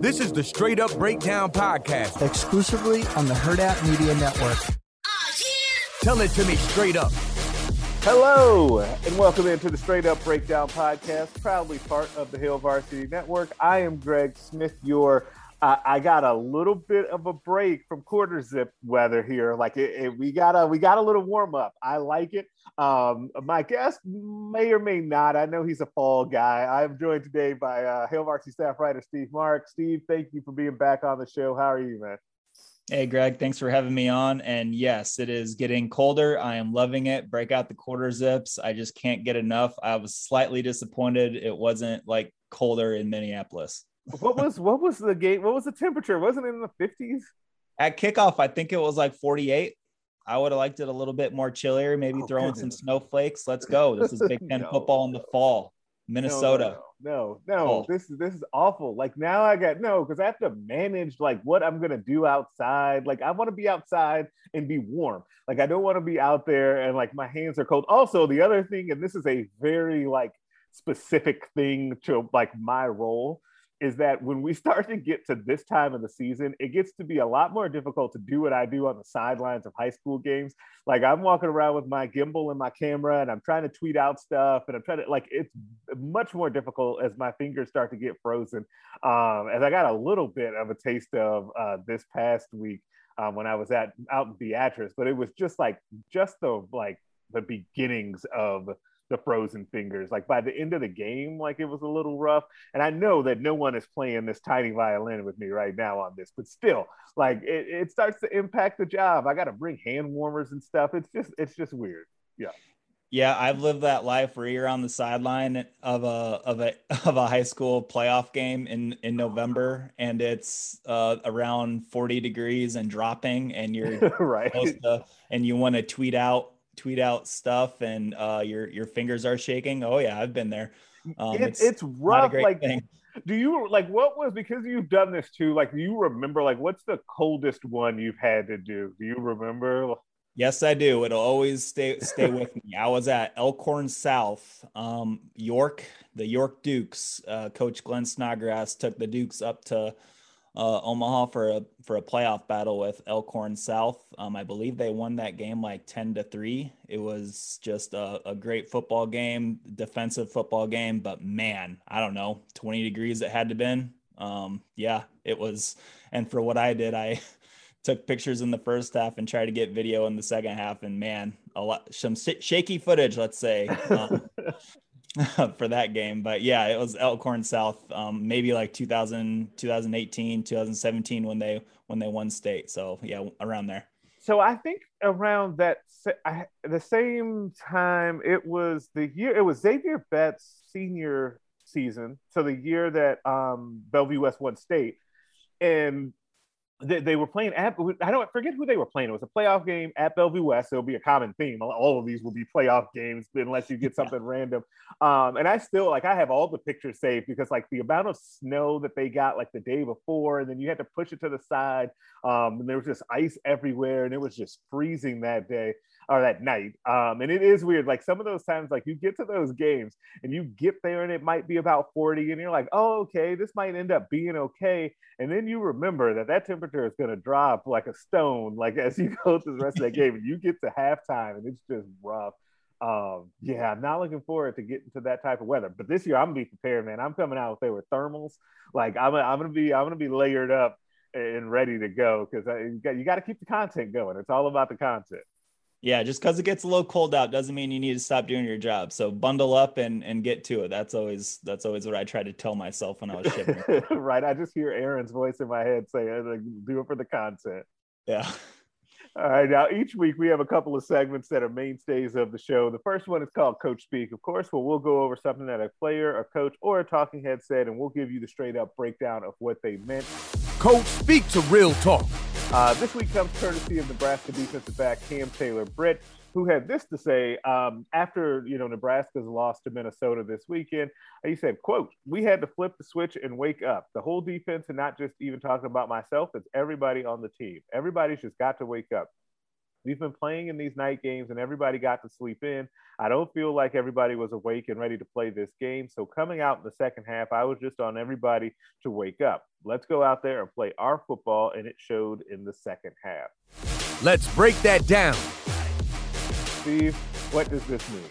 This is the Straight Up Breakdown Podcast. exclusively on the Hurrdat Media Network. Tell it to me straight up. Hello, and welcome into the Straight Up Breakdown Podcast, proudly part of the Hail Varsity Network. I am Greg Smith, your I got a little bit of a break from quarter zip weather here. Like it, it, we got a we got a little warm up. I like it. Um, my guest may or may not. I know he's a fall guy. I'm joined today by uh, Hail Varsity staff writer Steve Marik. Steve, thank you for being back on the show. How are you, man? Hey, Greg, thanks for having me on. And yes, it is getting colder. I am loving it. Break out the quarter zips. I just can't get enough. I was slightly disappointed it wasn't like colder in Minneapolis. What was what was the game? What was the temperature? Wasn't it in the 50s? At kickoff, I think it was like 48. I would have liked it a little bit more chillier, maybe Oh, throw in some snowflakes. Let's go. This is Big Ten No. football in the fall. No, Minnesota. No, no, no. Oh. This is this is awful. Like now I got no because I have to manage like what I'm gonna do outside. Like I want to be outside and be warm. Like I don't want to be out there and like my hands are cold. Also, the other thing, and this is a very like specific thing to like my role is that when we start to get to this time of the season, it gets to be a lot more difficult to do what I do on the sidelines of high school games. Like I'm walking around with my gimbal and my camera and I'm trying to tweet out stuff and I'm trying to like it's much more difficult as my fingers start to get frozen. Um, as I got a little bit of a taste of uh, this past week um, when I was at out in Beatrice, but it was just like just the like the beginnings of the frozen fingers. Like by the end of the game, like it was a little rough. And I know that no one is playing this tiny violin with me right now on this, but still, like it, it starts to impact the job. I got to bring hand warmers and stuff. It's just it's just weird. Yeah, Yeah, I've lived that life where you're on the sideline of a of a of a high school playoff game in in November, and it's uh, around 40 degrees and dropping, and you're right. to, and you want to tweet out tweet out stuff, and uh, your your fingers are shaking. Oh yeah, I've been there. Um, It- it's it's rough. Like, thing. do you like what was because you've done this too? Like, do you remember like what's the coldest one you've had to do? Do you remember? Yes, I do. It'll always stay stay with me. I was at Elkhorn South, um, York, the York Dukes. Uh, Coach Glenn Snodgrass took the Dukes up to uh, Omaha for a for a playoff battle with Elkhorn South. Um, I believe they won that game like ten to three. It was just a, a great football game, defensive football game. But man, I don't know, twenty degrees it had to been. Um, yeah, it was. And for what I did, I took pictures in the first half and tried to get video in the second half and man a lot some sh- shaky footage let's say um, for that game but yeah it was elkhorn south um, maybe like 2000 2018 2017 when they when they won state. So yeah around there. So I think around that I, the same time it was the year it was Xavier Betts senior season, so the year that um, Bellevue West won state, and they, they were playing at I don't forget who they were playing. It was a playoff game at Bellevue West. So it'll be a common theme. All of these will be playoff games unless you get something random. Um, and I still like I have all the pictures saved because like the amount of snow that they got like the day before, and then you had to push it to the side. Um, and there was just ice everywhere, and it was just freezing that day or that night. Um, and it is weird. Like some of those times, like you get to those games and you get there and it might be about 40, and you're like, oh, okay, this might end up being okay. And then you remember that that temperature is going to drop like a stone, like as you go through the rest of that game, and you get to halftime, and it's just rough. Um, yeah, I'm not looking forward to getting to that type of weather. But this year, I'm gonna be prepared, man. I'm coming out if there with thermals. Like I'm, I'm gonna be, I'm gonna be layered up and ready to go because you got, you got to keep the content going. It's all about the content. Yeah just because it gets a little cold out doesn't mean you need to stop doing your job so bundle up and and get to it that's always that's always what i try to tell myself when i was shipping right. I just hear Aaron's voice in my head saying, uh, like, "Do it for the content." yeah All right. Now, each week we have a couple of segments that are mainstays of the show. The first one is called Coach Speak, of course, where we'll go over something that a player, a coach, or a talking head said, and we'll give you the straight up breakdown of what they meant. Coach, speak to real talk. Uh, this week comes courtesy of Nebraska defensive back Cam Taylor Britt, who had this to say um, after you know Nebraska's loss to Minnesota this weekend. He said, "quote We had to flip the switch and wake up. The whole defense, and not just even talking about myself. It's everybody on the team. Everybody's just got to wake up. We've been playing in these night games and everybody got to sleep in. I don't feel like everybody was awake and ready to play this game. So coming out in the second half, I was just on everybody to wake up. Let's go out there and play our football. And it showed in the second half. Let's break that down. Steve, what does this mean?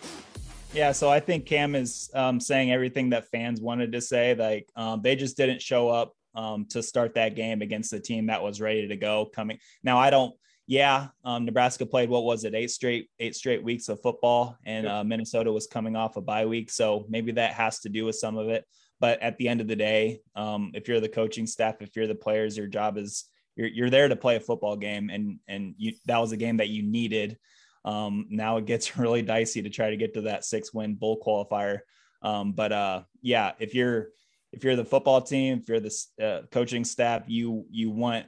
Yeah, so I think Cam is um, saying everything that fans wanted to say. Like um, they just didn't show up um, to start that game against the team that was ready to go. Coming now, I don't yeah, um, Nebraska played what was it eight straight eight straight weeks of football, and uh, Minnesota was coming off a bye week, so maybe that has to do with some of it. But at the end of the day, um, if you're the coaching staff, if you're the players, your job is you're, you're there to play a football game, and and you, that was a game that you needed. Um, now it gets really dicey to try to get to that six win bowl qualifier. Um, but uh, yeah, if you're if you're the football team, if you're the uh, coaching staff, you you want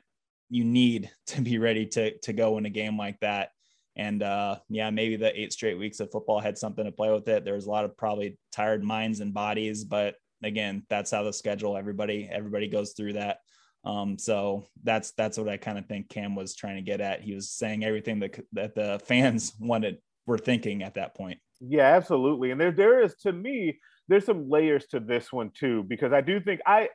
you need to be ready to to go in a game like that. And uh, yeah, maybe the eight straight weeks of football had something to play with it. There was a lot of probably tired minds and bodies, but again, that's how the schedule. Everybody everybody goes through that. Um, so that's that's what I kind of think Cam was trying to get at. He was saying everything that that the fans wanted were thinking at that point. Yeah, absolutely. And there there is to me there's some layers to this one too because I do think I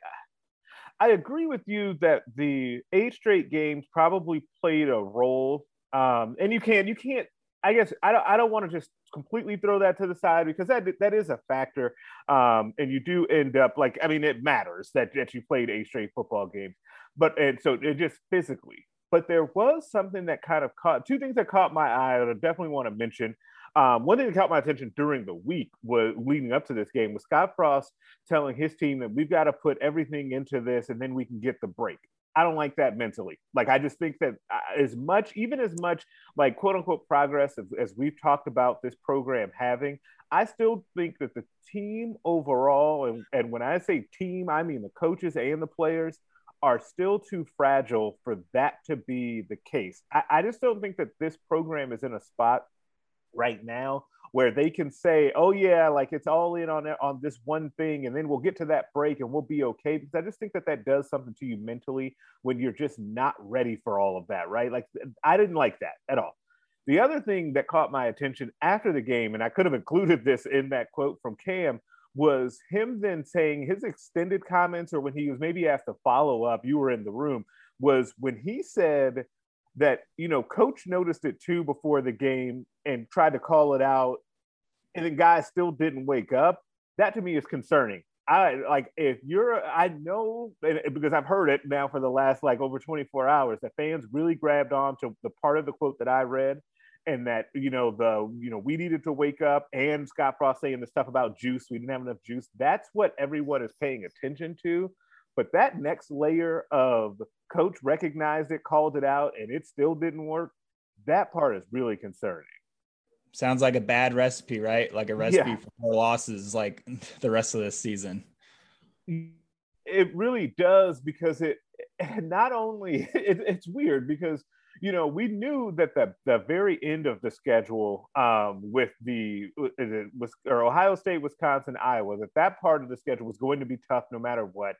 I agree with you that the eight straight games probably played a role. Um, and you can't, you can't I guess I don't I don't want to just completely throw that to the side because that that is a factor. Um, and you do end up like I mean it matters that that you played eight straight football games, but and so it just physically. But there was something that kind of caught two things that caught my eye that I definitely want to mention. Um, one thing that caught my attention during the week was leading up to this game was Scott Frost telling his team that we've got to put everything into this and then we can get the break. I don't like that mentally. Like, I just think that uh, as much, even as much like quote unquote progress as, as we've talked about this program having, I still think that the team overall, and, and when I say team, I mean the coaches and the players, are still too fragile for that to be the case. I, I just don't think that this program is in a spot right now where they can say, "Oh yeah, like it's all in on on this one thing, and then we'll get to that break and we'll be okay." Because I just think that that does something to you mentally when you're just not ready for all of that, right? Like I didn't like that at all. The other thing that caught my attention after the game, and I could have included this in that quote from Cam, was him then saying his extended comments, or when he was maybe asked to follow up, you were in the room, was when he said that you know coach noticed it too before the game and tried to call it out and the guys still didn't wake up that to me is concerning. I like if you're i know because i've heard it now for the last like over 24 hours that fans really grabbed on to the part of the quote that i read and that you know the you know we needed to wake up and scott frost saying the stuff about juice we didn't have enough juice that's what everyone is paying attention to but that next layer of coach recognized it, called it out, and it still didn't work. That part is really concerning. Sounds like a bad recipe, right? Like a recipe yeah. for more losses, like the rest of this season. It really does because it not only it, it's weird because you know we knew that the the very end of the schedule um, with the it was or Ohio State, Wisconsin, Iowa that that part of the schedule was going to be tough no matter what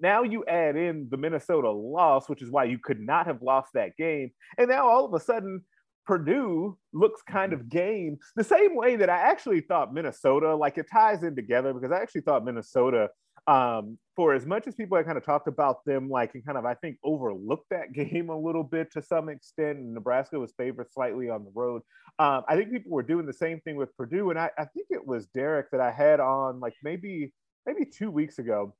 now you add in the Minnesota loss, which is why you could not have lost that game. And now all of a sudden, Purdue looks kind of game the same way that I actually thought Minnesota, like it ties in together because I actually thought Minnesota, um, for as much as people had kind of talked about them, like and kind of I think overlooked that game a little bit to some extent. And Nebraska was favored slightly on the road. Um, I think people were doing the same thing with Purdue, and I, I think it was Derek that I had on like maybe maybe two weeks ago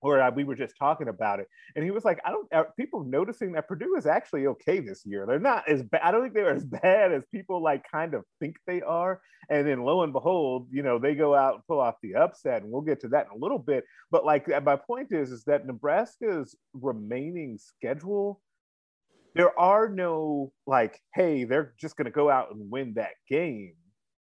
or we were just talking about it, and he was like, "I don't." Are people noticing that Purdue is actually okay this year? They're not as bad. I don't think they're as bad as people like kind of think they are. And then lo and behold, you know, they go out and pull off the upset, and we'll get to that in a little bit. But like, my point is, is that Nebraska's remaining schedule. There are no like, hey, they're just going to go out and win that game.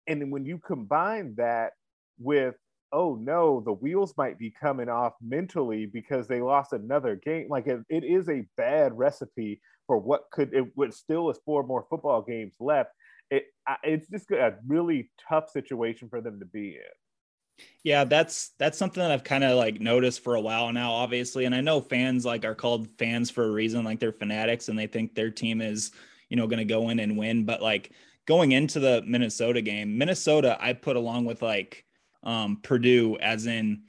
And then when you combine that with oh no, the wheels might be coming off mentally because they lost another game. Like it, it is a bad recipe for what could it would still is four more football games left. It it's just a really tough situation for them to be in. Yeah, that's that's something that I've kind of like noticed for a while now, obviously. And I know fans like are called fans for a reason, like they're fanatics and they think their team is, you know, gonna go in and win. But like going into the Minnesota game, Minnesota, I put along with like um, Purdue, as in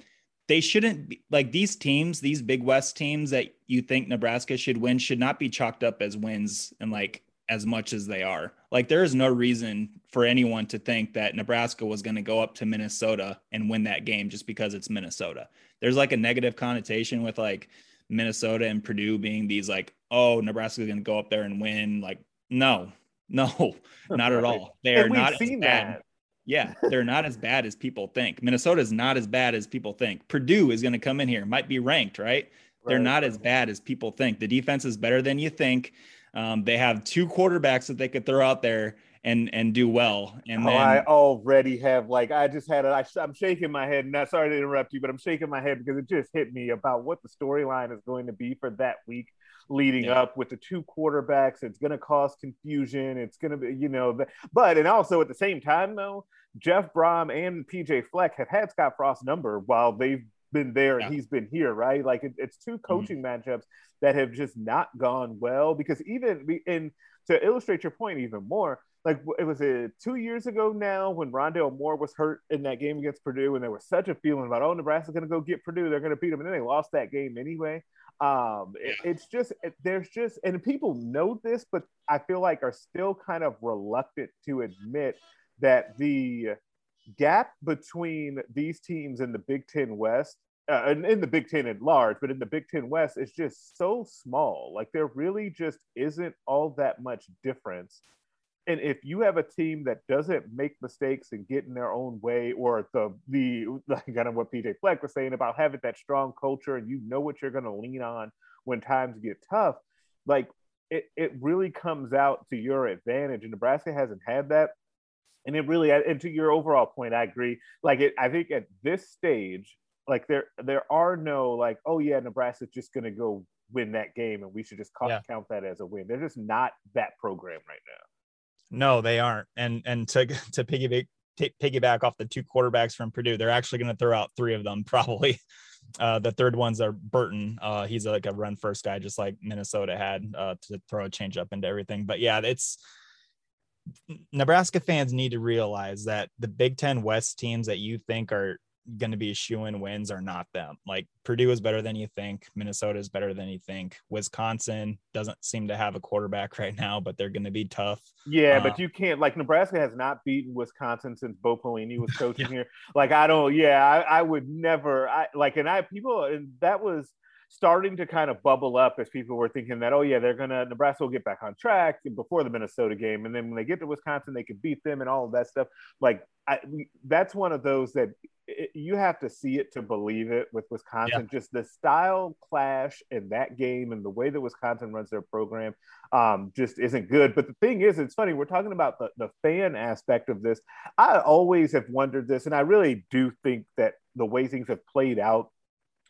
they shouldn't be like these teams, these Big West teams that you think Nebraska should win should not be chalked up as wins and like as much as they are. Like there is no reason for anyone to think that Nebraska was going to go up to Minnesota and win that game just because it's Minnesota. There's like a negative connotation with like Minnesota and Purdue being these like, oh, Nebraska's going to go up there and win. Like, no, no, not at all. They are not as bad. That. Yeah, they're not as bad as people think. Minnesota is not as bad as people think. Purdue is going to come in here, might be ranked, right? They're not as bad as people think. The defense is better than you think. Um, they have two quarterbacks that they could throw out there and and do well. And oh, then, I already have like I just had it. I, am shaking my head. Not sorry to interrupt you, but I'm shaking my head because it just hit me about what the storyline is going to be for that week leading yeah. up with the two quarterbacks. It's going to cause confusion. It's going to be, you know, but and also at the same time though, Jeff Brohm and PJ Fleck have had Scott Frost's number while they've been there and he's been here, right? Like it, it's two mm-hmm. coaching mm-hmm. matchups that have just not gone well because even and to illustrate your point even more, like it was a two years ago now when Rondale Moore was hurt in that game against Purdue, and there was such a feeling about oh Nebraska's going to go get Purdue, they're going to beat them, and then they lost that game anyway. Um, it, it's just it, there's just and people know this, but I feel like are still kind of reluctant to admit that the gap between these teams in the Big Ten West uh, and in the Big Ten at large, but in the Big Ten West is just so small. Like there really just isn't all that much difference and if you have a team that doesn't make mistakes and get in their own way, or the the like kind of what PJ Fleck was saying about having that strong culture and you know what you're going to lean on when times get tough, like it, it really comes out to your advantage. And Nebraska hasn't had that. And it really, and to your overall point, I agree. Like it, I think at this stage, like there there are no like, oh yeah, Nebraska's just going to go win that game and we should just count, yeah. count that as a win. They're just not that program right now. No, they aren't. And and to to piggyback t- piggyback off the two quarterbacks from Purdue, they're actually going to throw out three of them probably. Uh, the third ones are Burton. Uh, he's like a run first guy, just like Minnesota had uh, to throw a change up into everything. But yeah, it's Nebraska fans need to realize that the Big Ten West teams that you think are going to be shoe in wins are not them. Like Purdue is better than you think. Minnesota is better than you think. Wisconsin doesn't seem to have a quarterback right now, but they're going to be tough. Yeah, but um, you can't like Nebraska has not beaten Wisconsin since Bo Pelini was coaching yeah. here. Like I don't. Yeah, I, I would never. I like and I people and that was starting to kind of bubble up as people were thinking that, oh yeah, they're gonna Nebraska will get back on track before the Minnesota game, and then when they get to Wisconsin, they could beat them and all of that stuff. Like I, that's one of those that it, you have to see it to believe it with Wisconsin. Yeah. Just the style clash in that game and the way that Wisconsin runs their program um, just isn't good. But the thing is, it's funny, we're talking about the, the fan aspect of this. I always have wondered this, and I really do think that the way things have played out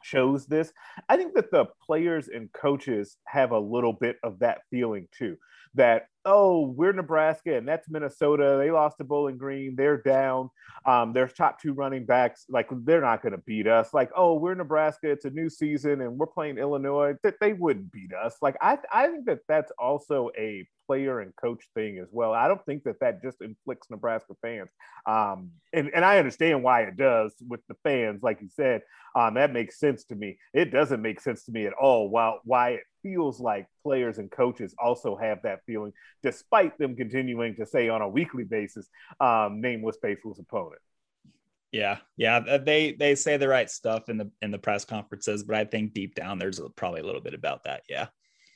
shows this. I think that the players and coaches have a little bit of that feeling too. That oh, we're Nebraska and that's Minnesota. They lost to Bowling Green. They're down. Um, their top two running backs, like they're not going to beat us. Like oh, we're Nebraska. It's a new season and we're playing Illinois. That they wouldn't beat us. Like I, I think that that's also a player and coach thing as well. I don't think that that just inflicts Nebraska fans. Um, and, and I understand why it does with the fans, like you said. Um, that makes sense to me. It doesn't make sense to me at all. While why it feels like players and coaches also have that feeling, despite them continuing to say on a weekly basis, um, nameless faceless opponent. Yeah, yeah, they they say the right stuff in the in the press conferences, but I think deep down there's probably a little bit about that. Yeah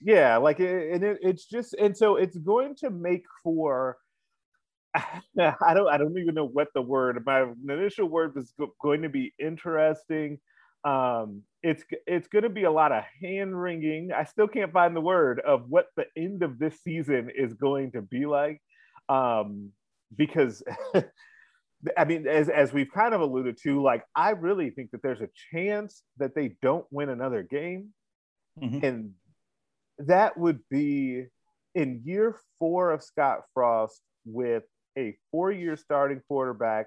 yeah like it, and it, it's just and so it's going to make for i don't i don't even know what the word my initial word was going to be interesting um it's it's going to be a lot of hand wringing i still can't find the word of what the end of this season is going to be like um because I mean, as as we've kind of alluded to, like I really think that there's a chance that they don't win another game, Mhm. and that would be in year four of Scott Frost with a four-year starting quarterback,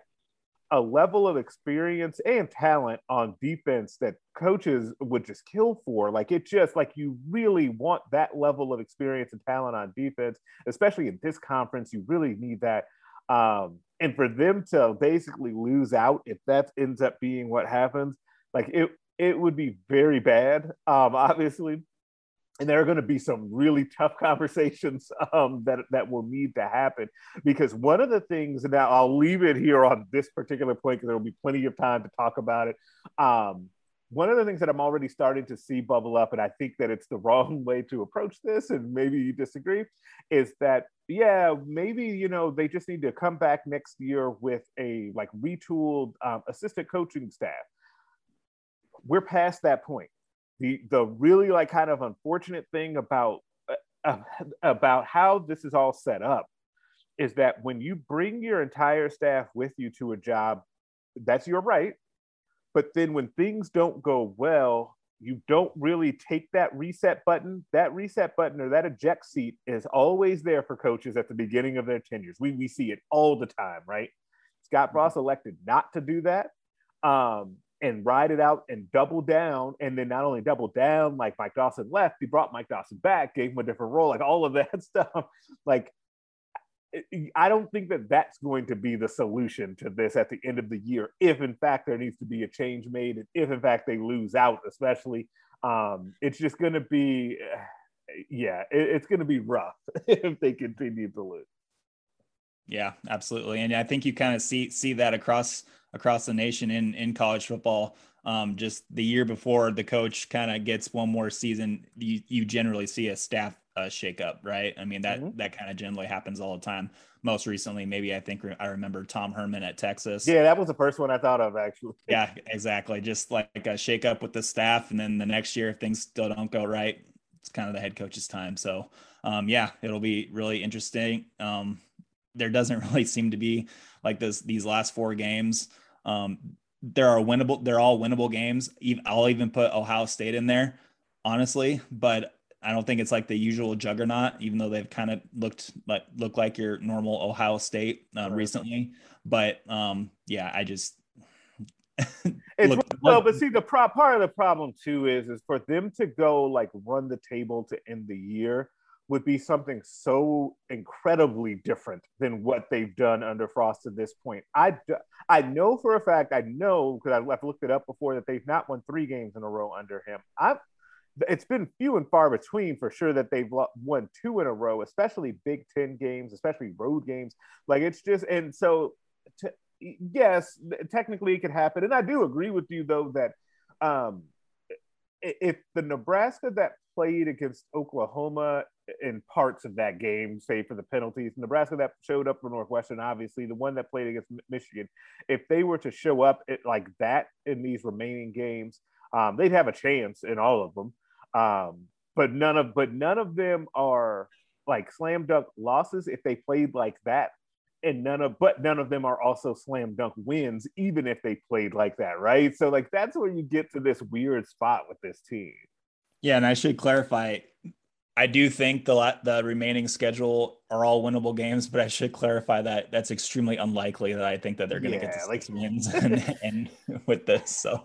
a level of experience and talent on defense that coaches would just kill for. Like it just like you really want that level of experience and talent on defense, especially in this conference. You really need that. Um, and for them to basically lose out, if that ends up being what happens, like it it would be very bad. Um, obviously, and there are going to be some really tough conversations um, that that will need to happen because one of the things now I'll leave it here on this particular point because there will be plenty of time to talk about it. Um, one of the things that I'm already starting to see bubble up, and I think that it's the wrong way to approach this, and maybe you disagree, is that yeah, maybe you know they just need to come back next year with a like retooled um, assistant coaching staff. We're past that point the the really like kind of unfortunate thing about uh, about how this is all set up is that when you bring your entire staff with you to a job that's your right. But then when things don't go well you don't really take that reset button. That reset button or that eject seat is always there for coaches at the beginning of their tenures. We, we see it all the time right? Scott Frost elected not to do that. Um, and ride it out and double down. And then not only double down, like Mike Dawson left, he brought Mike Dawson back, gave him a different role, like all of that stuff. Like, I don't think that that's going to be the solution to this at the end of the year. If in fact there needs to be a change made, and if in fact they lose out, especially, um, it's just going to be, yeah, it, it's going to be rough if they continue to lose. Yeah, absolutely. And I think you kind of see see that across across the nation in in college football. Um, just the year before the coach kind of gets one more season, you you generally see a staff uh, shakeup, right? I mean that Mhm. that kind of generally happens all the time. Most recently, maybe I think I remember Tom Herman at Texas. Yeah, that was the first one I thought of actually. yeah, exactly. Just like a shakeup with the staff, and then the next year, if things still don't go right, it's kind of the head coach's time. So, um, yeah, it'll be really interesting. Um, there doesn't really seem to be like this these last four games. Um, there are winnable. They're all winnable games. I'll even put Ohio State in there, honestly. But I don't think it's like the usual juggernaut, even though they've kind of looked like look like your normal Ohio State uh, Right. recently. But um, yeah, I just It's Look- well, but see, the pro- part of the problem too is is for them to go like run the table to end the year would be something so incredibly different than what they've done under Frost to this point. I, I know for a fact, I know because I've looked it up before that they've not won three games in a row under him. I've it's been few and far between for sure that they've won two in a row, especially Big Ten games, especially road games. Like it's just and so to, yes, technically it could happen, and I do agree with you though that um, if the Nebraska that played against Oklahoma in parts of that game, say for the penalties, Nebraska that showed up for Northwestern, obviously the one that played against Michigan, if they were to show up like that in these remaining games, um, they'd have a chance in all of them. Um, but none of but none of them are like slam dunk losses if they played like that and none of but none of them are also slam dunk wins even if they played like that right so like that's where you get to this weird spot with this team Yeah, and I should clarify. I do think the the remaining schedule are all winnable games, but I should clarify that that's extremely unlikely that I think that they're going to get Yeah, to like- wins and, and with this. So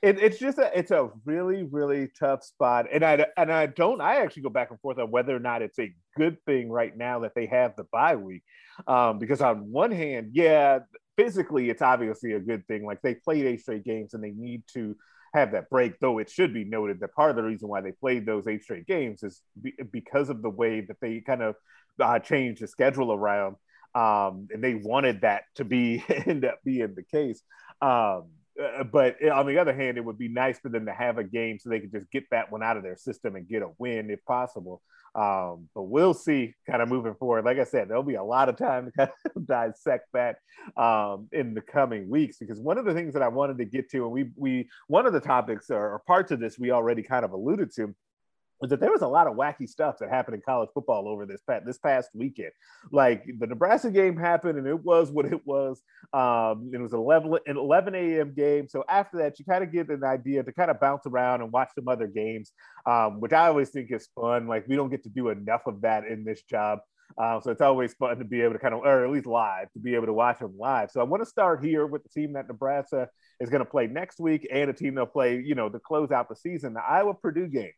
it, it's just a it's a really really tough spot and i and i don't i actually go back and forth on whether or not it's a good thing right now that they have the bye week um, because on one hand yeah physically it's obviously a good thing like they played eight straight games and they need to have that break though it should be noted that part of the reason why they played those eight straight games is be, because of the way that they kind of uh, changed the schedule around um, and they wanted that to be end up being the case um, uh, but on the other hand, it would be nice for them to have a game so they could just get that one out of their system and get a win if possible. Um, but we'll see kind of moving forward. Like I said, there'll be a lot of time to kind of dissect that um, in the coming weeks because one of the things that I wanted to get to, and we we one of the topics or, or parts of this we already kind of alluded to, was that there was a lot of wacky stuff that happened in college football over this past this past weekend. Like the Nebraska game happened, and it was what it was. Um, it was an 11, an 11 a.m. game. So after that, you kind of get an idea to kind of bounce around and watch some other games, um, which I always think is fun. Like we don't get to do enough of that in this job. Uh, so it's always fun to be able to kind of, or at least live, to be able to watch them live. So I want to start here with the team that Nebraska is going to play next week and a team they'll play, you know, to close out the season, the Iowa Purdue game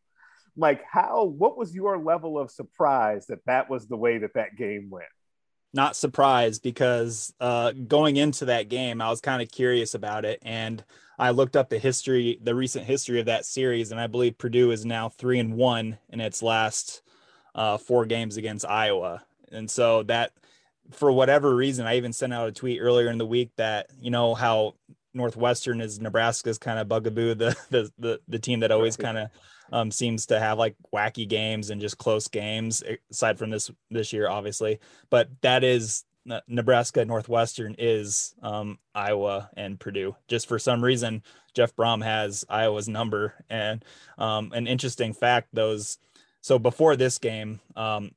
like how what was your level of surprise that that was the way that that game went? Not surprised because uh, going into that game i was kind of curious about it and i looked up the history the recent history of that series and i believe purdue is now three and one in its last uh, four games against iowa. And so that for whatever reason i even sent out a tweet earlier in the week that you know how northwestern is nebraska's kind of bugaboo the the the, the team that always kind of um, seems to have like wacky games and just close games aside from this this year obviously but that is Nebraska Northwestern is um, Iowa and Purdue. Just for some reason, Jeff Brohm has Iowa's number. And um, an interesting fact: those so before this game, um,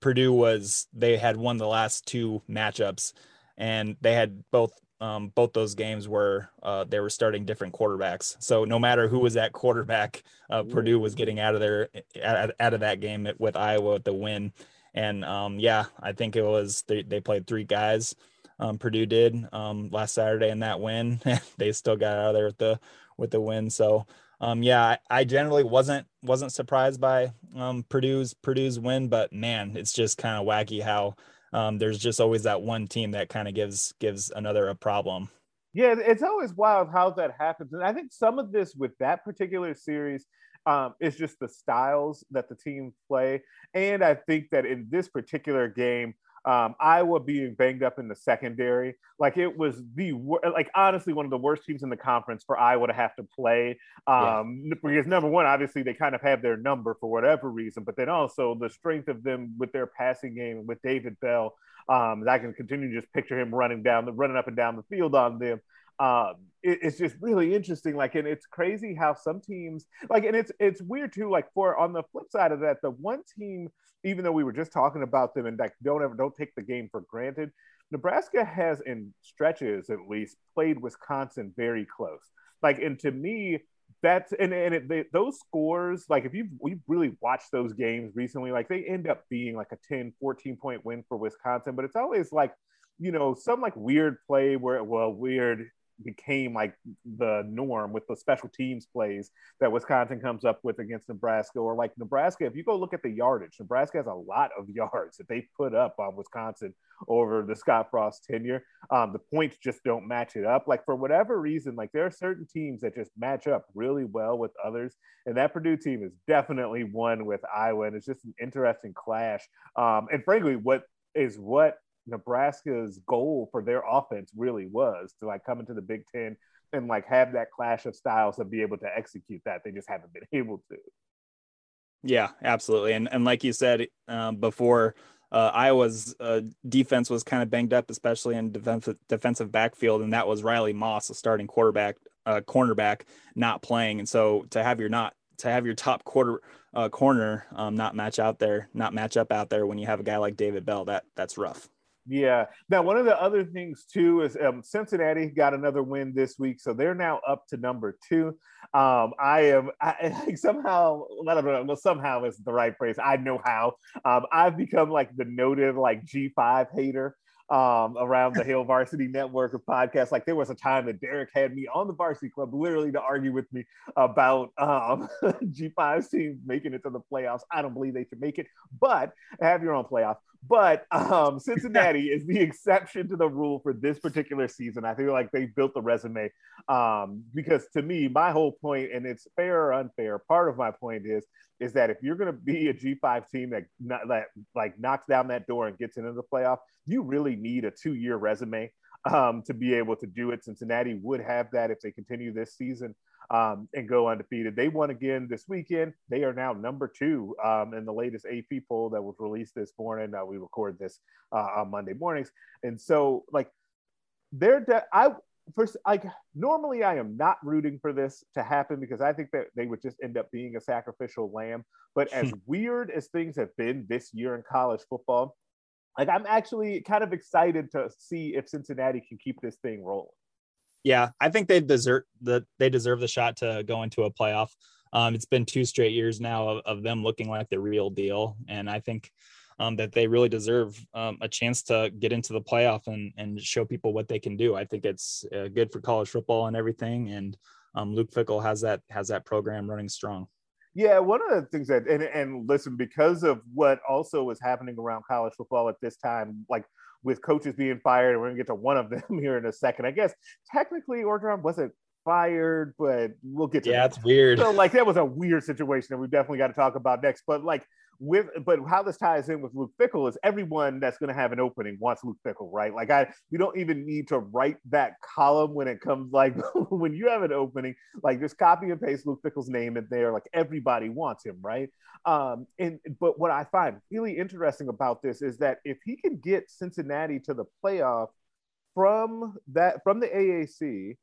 Purdue was they had won the last two matchups, and they had both um, both those games were uh, they were starting different quarterbacks. So no matter who was at quarterback, uh, Purdue was getting out of there out, out of that game with Iowa with the win. And um, yeah, I think it was they, they played three guys. Um, Purdue did um, last Saturday in that win. they still got out of there with the with the win. So um, yeah, I, I, generally wasn't wasn't surprised by um, Purdue's Purdue's win, but man, it's just kind of wacky how um, there's just always that one team that kind of gives gives another a problem. Yeah, it's always wild how that happens, and I think some of this with that particular series um, is just the styles that the team play, and I think that in this particular game, um, Iowa being banged up in the secondary, like it was the like honestly one of the worst teams in the conference for Iowa to have to play. Um, yeah. Because number one, obviously they kind of have their number for whatever reason, but then also the strength of them with their passing game with David Bell. Um, I can continue to just picture him running down the running up and down the field on them. Um, it, it's just really interesting. Like, and it's crazy how some teams like, and it's it's weird too. Like, for on the flip side of that, the one team even though we were just talking about them and like don't ever don't take the game for granted. Nebraska has in stretches at least played Wisconsin very close. Like and to me that's and and it, they, those scores like if you we really watched those games recently like they end up being like a 10 14 point win for Wisconsin but it's always like you know some like weird play where well weird became like the norm with the special teams plays that Wisconsin comes up with against Nebraska, or like Nebraska. If you go look at the yardage, Nebraska has a lot of yards that they put up on Wisconsin over the Scott Frost tenure. Um, the points just don't match it up. Like for whatever reason, like there are certain teams that just match up really well with others, and that Purdue team is definitely one with Iowa, and it's just an interesting clash. Um, and frankly, what is what Nebraska's goal for their offense really was to like come into the Big Ten and like have that clash of styles and be able to execute that. They just haven't been able to. Yeah, absolutely. And and like you said um, before, uh, Iowa's uh, defense was kind of banged up, especially in defensive defensive backfield, and that was Riley Moss, a starting quarterback, uh, cornerback, not playing. And so to have your not to have your top quarter uh, corner um, not match out there, not match up out there when you have a guy like David Bell, that that's rough. Yeah. Now, one of the other things too is um, Cincinnati got another win this week, so they're now up to number two. Um, I am I, I somehow, I don't know, well, somehow is the right phrase. I know how. Um, I've become like the noted like G5 hater um, around the Hail Varsity network of podcasts. Like there was a time that Derek had me on the Varsity Club literally to argue with me about um, G5 teams making it to the playoffs. I don't believe they should make it, but have your own playoff. But um, Cincinnati is the exception to the rule for this particular season. I feel like they built the resume um, because to me, my whole point, and it's fair or unfair, part of my point is is that if you're going to be a G5 team that, that like knocks down that door and gets into the playoff, you really need a two year resume um, to be able to do it. Cincinnati would have that if they continue this season um, and go undefeated. They won again this weekend. They are now number two um, in the latest AP poll that was released this morning. Uh, we record this uh, on Monday mornings, and so like they're de- I first, like normally I am not rooting for this to happen because I think that they would just end up being a sacrificial lamb. But as weird as things have been this year in college football, like I'm actually kind of excited to see if Cincinnati can keep this thing rolling. Yeah, I think they deserve the they deserve the shot to go into a playoff. Um, it's been two straight years now of, of them looking like the real deal, and I think um, that they really deserve um, a chance to get into the playoff and and show people what they can do. I think it's uh, good for college football and everything, and um, Luke Fickell has that has that program running strong. Yeah, one of the things that and and listen, because of what also was happening around college football at this time, like with coaches being fired, and we're gonna get to one of them here in a second. I guess technically Orgeron wasn't fired, but we'll get to yeah, that. it's weird. So like that was a weird situation that we definitely got to talk about next. But like with but how this ties in with Luke Fickell is everyone that's going to have an opening wants Luke Fickell, right? Like I, you don't even need to write that column when it comes like when you have an opening, like just copy and paste Luke Fickell's name in there. Like everybody wants him, right? Um, and but what I find really interesting about this is that if he can get Cincinnati to the playoff from that from the AAC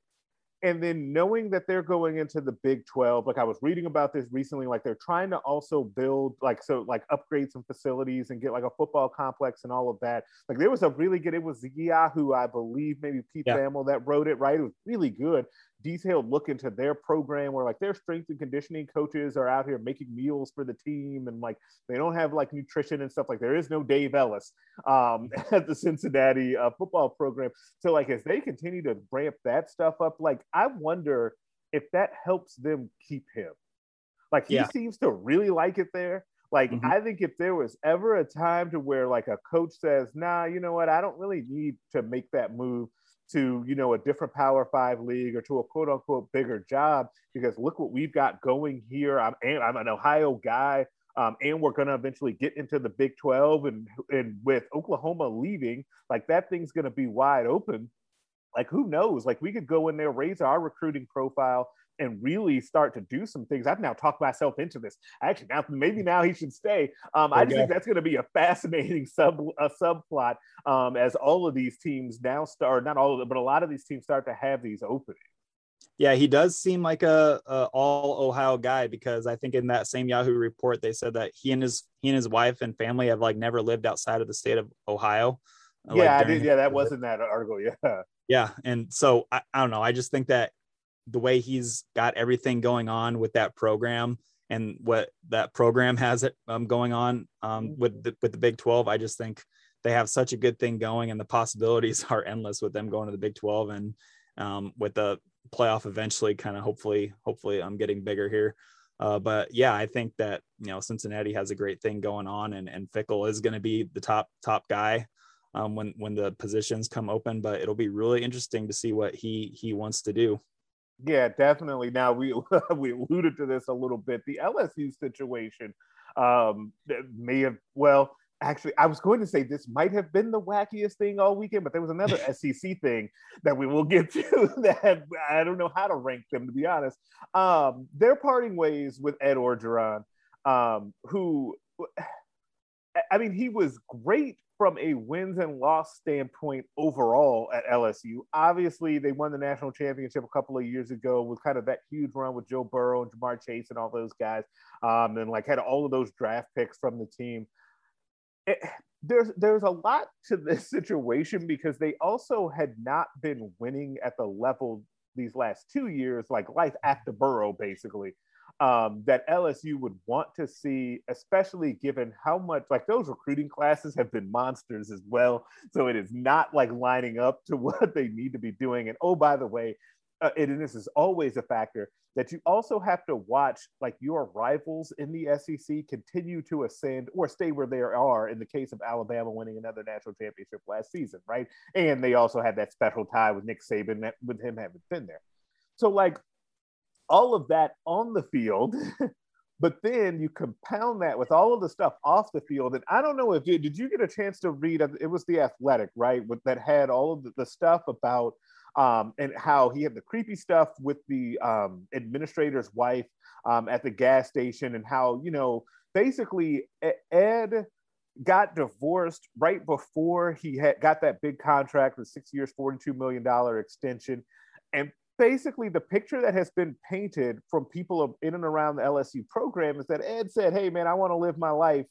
and then knowing that they're going into the Big 12, like I was reading about this recently, like they're trying to also build, like, so, like, upgrade some facilities and get like a football complex and all of that. Like, there was a really good, it was Yahoo, I believe, maybe Pete yeah. That wrote it, right? It was really good detailed look into their program where like their strength and conditioning coaches are out here making meals for the team and like they don't have like nutrition and stuff like there is no Dave Ellis um, at the Cincinnati uh, football program. So like as they continue to ramp that stuff up, like I wonder if that helps them keep him. Like he yeah. seems to really like it there. Like mm-hmm. I think if there was ever a time to where like a coach says, "Nah, you know what? I don't really need to make that move to you know a different power five league or to a quote unquote bigger job because look what we've got going here. I'm i'm an ohio guy um, and we're going to eventually get into the big 12 and and with oklahoma leaving like that thing's going to be wide open. Like who knows? Like we could go in there raise our recruiting profile and really start to do some things. I've now talked myself into this. Actually, now maybe now he should stay. Um, I just think that's going to be a fascinating sub a subplot um, as all of these teams now start. Not all of them, but a lot of these teams start to have these openings. Yeah, he does seem like a, a, all Ohio guy because I think in that same Yahoo report they said that he and his he and his wife and family have like never lived outside of the state of Ohio. Yeah, like I did. Yeah, that wasn't that article. Yeah. Yeah, and so I, I don't know. I just think that the way he's got everything going on with that program and what that program has it um, going on um, mm-hmm. with the, with the Big 12, I just think they have such a good thing going, and the possibilities are endless with them going to the Big 12 and um, with the playoff eventually, kind of hopefully, hopefully, I'm getting bigger here. Uh, but yeah, I think that you know Cincinnati has a great thing going on, and and Fickell is going to be the top top guy um, when when the positions come open. But it'll be really interesting to see what he he wants to do. Yeah, definitely. Now we we alluded to this a little bit. The LSU situation um, may have well. Actually, I was going to say this might have been the wackiest thing all weekend, but there was another SEC thing that we will get to that I don't know how to rank them to be honest. Um, they're parting ways with Ed Orgeron, um, who I mean, he was great from a wins and loss standpoint overall at LSU. Obviously, they won the national championship a couple of years ago with kind of that huge run with Joe Burrow and Ja'Marr Chase and all those guys, um, and like had all of those draft picks from the team. It, there's there's a lot to this situation because they also had not been winning at the level these last two years, like life after Burrow, basically um, that LSU would want to see, especially given how much like those recruiting classes have been monsters as well. So it is not like lining up to what they need to be doing. And oh, by the way, uh, and this is always a factor that you also have to watch like your rivals in the SEC continue to ascend or stay where they are in the case of Alabama winning another national championship last season, right? And they also had that special tie with Nick Saban that, with him having been there. So like all of that on the field. but then you compound that with all of the stuff off the field. And I don't know if you did you get a chance to read it was the athletic, right? With that had all of the, the stuff about um, and how he had the creepy stuff with the um, administrator's wife um, at the gas station and how, you know, basically Ed got divorced right before he had got that big contract with six years, $42 million extension. And basically, the picture that has been painted from people in and around the LSU program is that Ed said, Hey, man, I want to live my life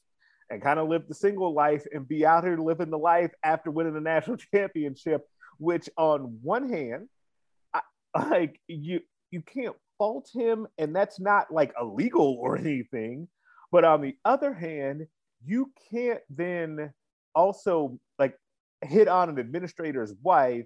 and kind of live the single life and be out here living the life after winning the national championship, which on one hand, I, like you, you can't fault him, and that's not like illegal or anything. But on the other hand, you can't then also like hit on an administrator's wife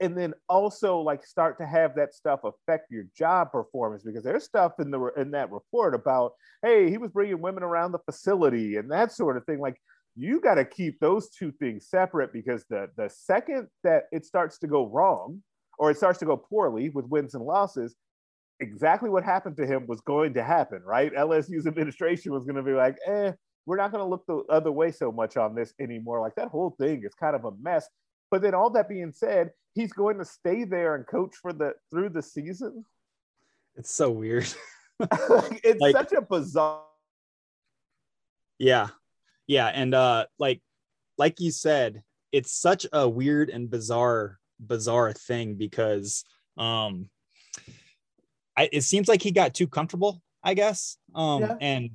and then also like start to have that stuff affect your job performance because there's stuff in the in that report about hey he was bringing women around the facility and that sort of thing. Like you got to keep those two things separate because the the second that it starts to go wrong or it starts to go poorly with wins and losses exactly what happened to him was going to happen right? Lsu's administration was going to be like eh we're not going to look the other way so much on this anymore. Like that whole thing is kind of a mess but then all that being said, he's going to stay there and coach for the through the season. It's so weird. it's like, such a bizarre. Yeah. Yeah. And uh like like you said, it's such a weird and bizarre, bizarre thing because um I, it seems like he got too comfortable, I guess. Um yeah. and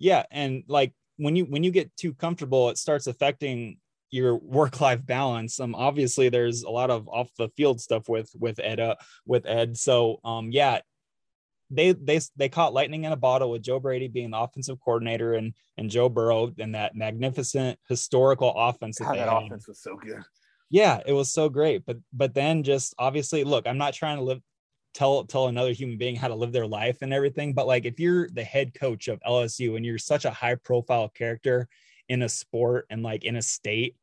yeah, and like when you when you get too comfortable, it starts affecting your work life balance um obviously there's a lot of off the field stuff with with ed uh, with ed so um yeah they they they caught lightning in a bottle with Joe Brady being the offensive coordinator and and Joe Burrow and that magnificent historical offense. That, God, that offense was so good. Yeah, it was so great. But but then just obviously, look, I'm not trying to live tell tell another human being how to live their life and everything. But like if you're the head coach of LSU and you're such a high profile character in a sport and like in a state,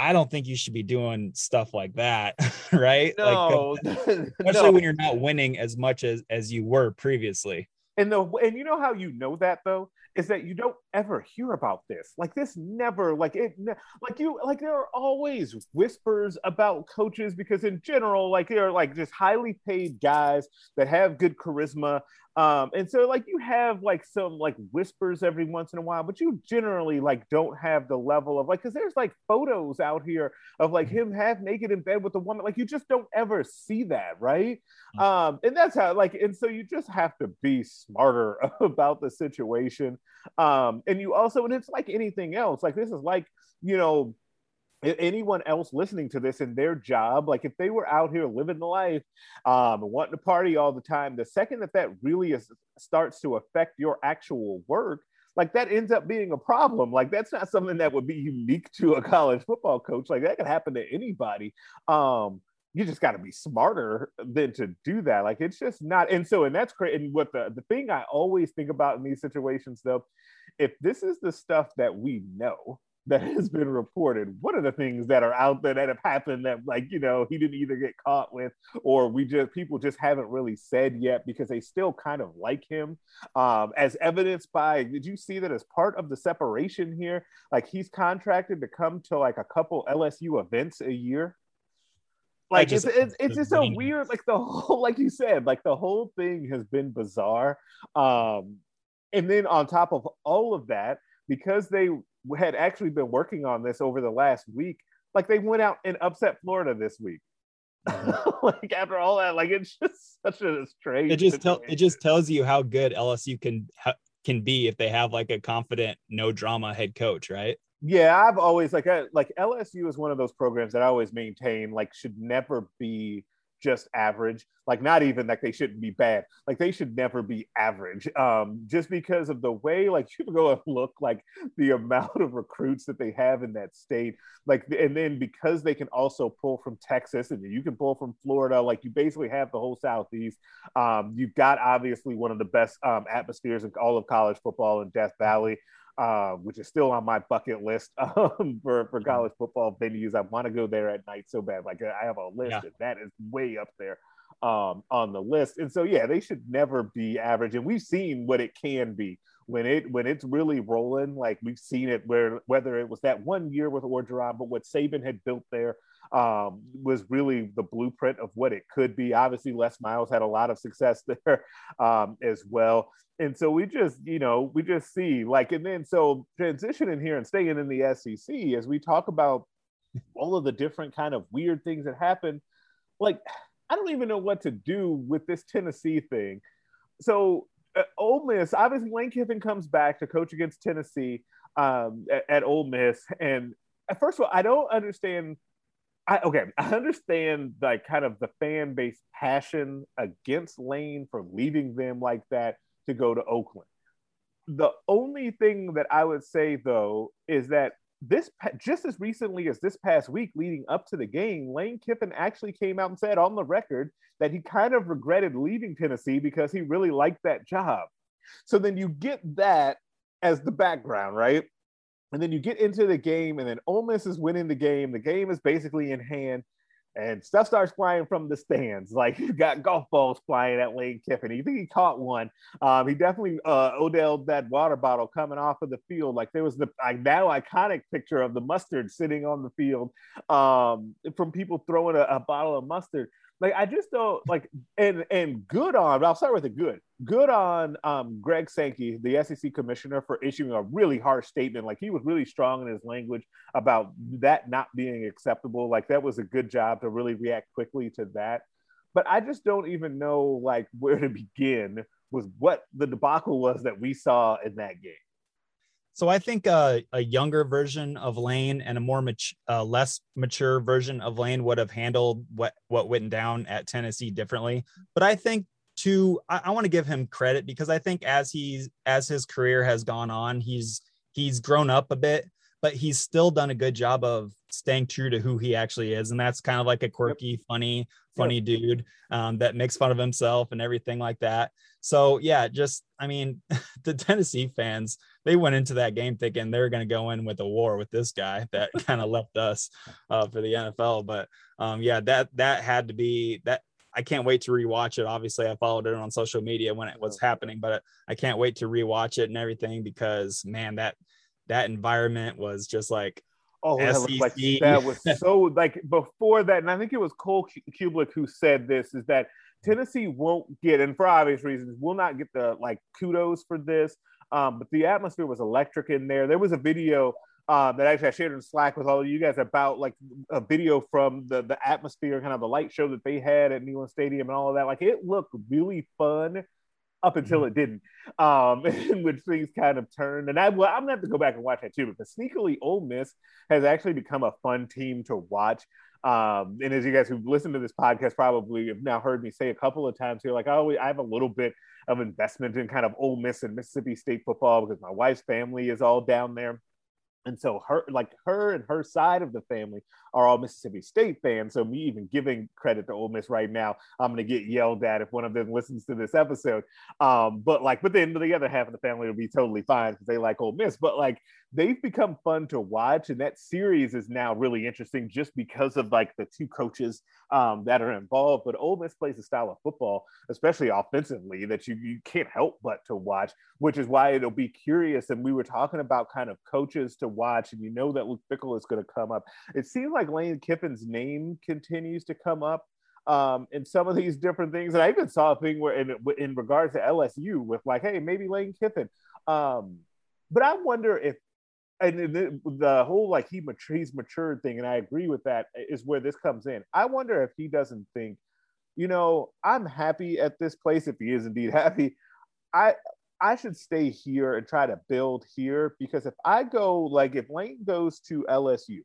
I don't think you should be doing stuff like that, right? No, like, especially no. when you're not winning as much as as you were previously. And the and you know how you know that though is that you don't ever hear about this. Like this never like it like you like there are always whispers about coaches because in general like they're like just highly paid guys that have good charisma um, and so like you have like some like whispers every once in a while, but you generally like don't have the level of like because there's like photos out here of like him half naked in bed with a woman. Like you just don't ever see that, right? Mm-hmm. Um, and that's how like and so you just have to be smarter about the situation. Um, and you also and it's like anything else, like this is like you know anyone else listening to this in their job like if they were out here living the life um wanting to party all the time the second that that really is starts to affect your actual work like that ends up being a problem. Like that's not something that would be unique to a college football coach. Like that could happen to anybody. Um you just got to be smarter than to do that. Like it's just not and so and that's great and what the the thing i always think about in these situations though if this is the stuff that we know that has been reported. What are the things that are out there that have happened that, like, you know, he didn't either get caught with or we just people just haven't really said yet because they still kind of like him. Um, as evidenced by, did you see that as part of the separation here? Like, he's contracted to come to like a couple LSU events a year. Like just, it's, it's, it's just so weird. Like the whole, like you said, like the whole thing has been bizarre. Um, and then on top of all of that, because they had actually been working on this over the last week. Like they went out and upset Florida this week. Like after all that, like it's just such a strange. It just tell it just tells you how good LSU can ha- can be if they have like a confident, no drama head coach, right? Yeah, I've always like I, like LSU is one of those programs that I always maintain like should never be just average. Like not even like they shouldn't be bad. Like they should never be average. Um just because of the way like you go and look like the amount of recruits that they have in that state. Like and then because they can also pull from texas and you can pull from florida like you basically have the whole southeast. Um you've got obviously one of the best um atmospheres in all of college football in death valley uh, which is still on my bucket list um, for, for college football venues. I want to go there at night so bad. Like I have a list yeah. that is way up there um, on the list. And so, yeah, they should never be average. And we've seen what it can be when it when it's really rolling, like we've seen it where whether it was that one year with Orgeron, but what Saban had built there um, was really the blueprint of what it could be. Obviously, Les Miles had a lot of success there um, as well. And so we just, you know, we just see like, and then so transitioning here and staying in the SEC as we talk about all of the different kind of weird things that happen. Like, I don't even know what to do with this Tennessee thing. So, uh, Ole Miss, obviously, Lane Kiffin comes back to coach against Tennessee um, at, at Ole Miss. And uh, first of all, I don't understand I, okay, I understand like kind of the fan base passion against Lane for leaving them like that to go to Oakland. The only thing that I would say though is that this just as recently as this past week leading up to the game, Lane Kiffin actually came out and said on the record that he kind of regretted leaving Tennessee because he really liked that job. So then you get that as the background, right? And then you get into the game, and then Ole Miss is winning the game. The game is basically in hand, and stuff starts flying from the stands. Like you got golf balls flying at Lane Kiffin. You think he caught one? Um, he definitely uh, Odell that water bottle coming off of the field. Like there was the now iconic picture of the mustard sitting on the field um, from people throwing a, a bottle of mustard. Like I just don't like and and good on. I'll start with the good. Good on um, Greg Sankey, the SEC commissioner, for issuing a really harsh statement. Like he was really strong in his language about that not being acceptable. Like that was a good job to really react quickly to that. But I just don't even know like where to begin with what the debacle was that we saw in that game. So I think uh, a younger version of Lane and a more mat- uh, less mature version of Lane would have handled what what went down at Tennessee differently. But I think to I, I want to give him credit because I think as he's as his career has gone on, he's he's grown up a bit, but he's still done a good job of staying true to who he actually is, and that's kind of like a quirky, yep. funny, funny yep. dude um, that makes fun of himself and everything like that. So yeah, just I mean, the Tennessee fans they went into that game thinking they're going to go in with a war with this guy that kind of left us uh, for the NFL. But um, yeah, that that had to be that. I can't wait to rewatch it. Obviously, I followed it on social media when it was happening, but I can't wait to rewatch it and everything because man, that that environment was just like Oh, that was, like, that was so like before that, and I think it was Cole Cubelic who said this: is that Tennessee won't get, and for obvious reasons, will not get the like kudos for this. Um, but the atmosphere was electric in there. There was a video uh, that actually I shared in Slack with all of you guys about like a video from the the atmosphere, kind of the light show that they had at Neyland Stadium and all of that. Like it looked really fun up until it didn't, um, in which things kind of turned. And I, well, I'm gonna have to go back and watch that too because sneakily, Ole Miss has actually become a fun team to watch. Um, and as you guys who've listened to this podcast probably have now heard me say a couple of times here, like, oh, I have a little bit of investment in kind of Ole Miss and Mississippi State football because my wife's family is all down there and so her like her and her side of the family are all Mississippi State fans. So me even giving credit to Ole Miss right now, I'm gonna get yelled at if one of them listens to this episode. Um, but like, but then the other half of the family will be totally fine because they like Ole Miss. But like, they've become fun to watch, and that series is now really interesting just because of like the two coaches um, that are involved. But Ole Miss plays a style of football, especially offensively, that you you can't help but to watch, which is why it'll be curious. And we were talking about kind of coaches to watch, and you know that Luke Fickell is going to come up. It seems like Lane Kiffin's name continues to come up um, in some of these different things. And I even saw a thing where, in, in regards to LSU, with like, hey, maybe Lane Kiffin. Um, but I wonder if, and the, the whole like he mature, he's matured thing, and I agree with that, is where this comes in. I wonder if he doesn't think, you know, I'm happy at this place. If he is indeed happy, I I should stay here and try to build here because if I go like if Lane goes to LSU,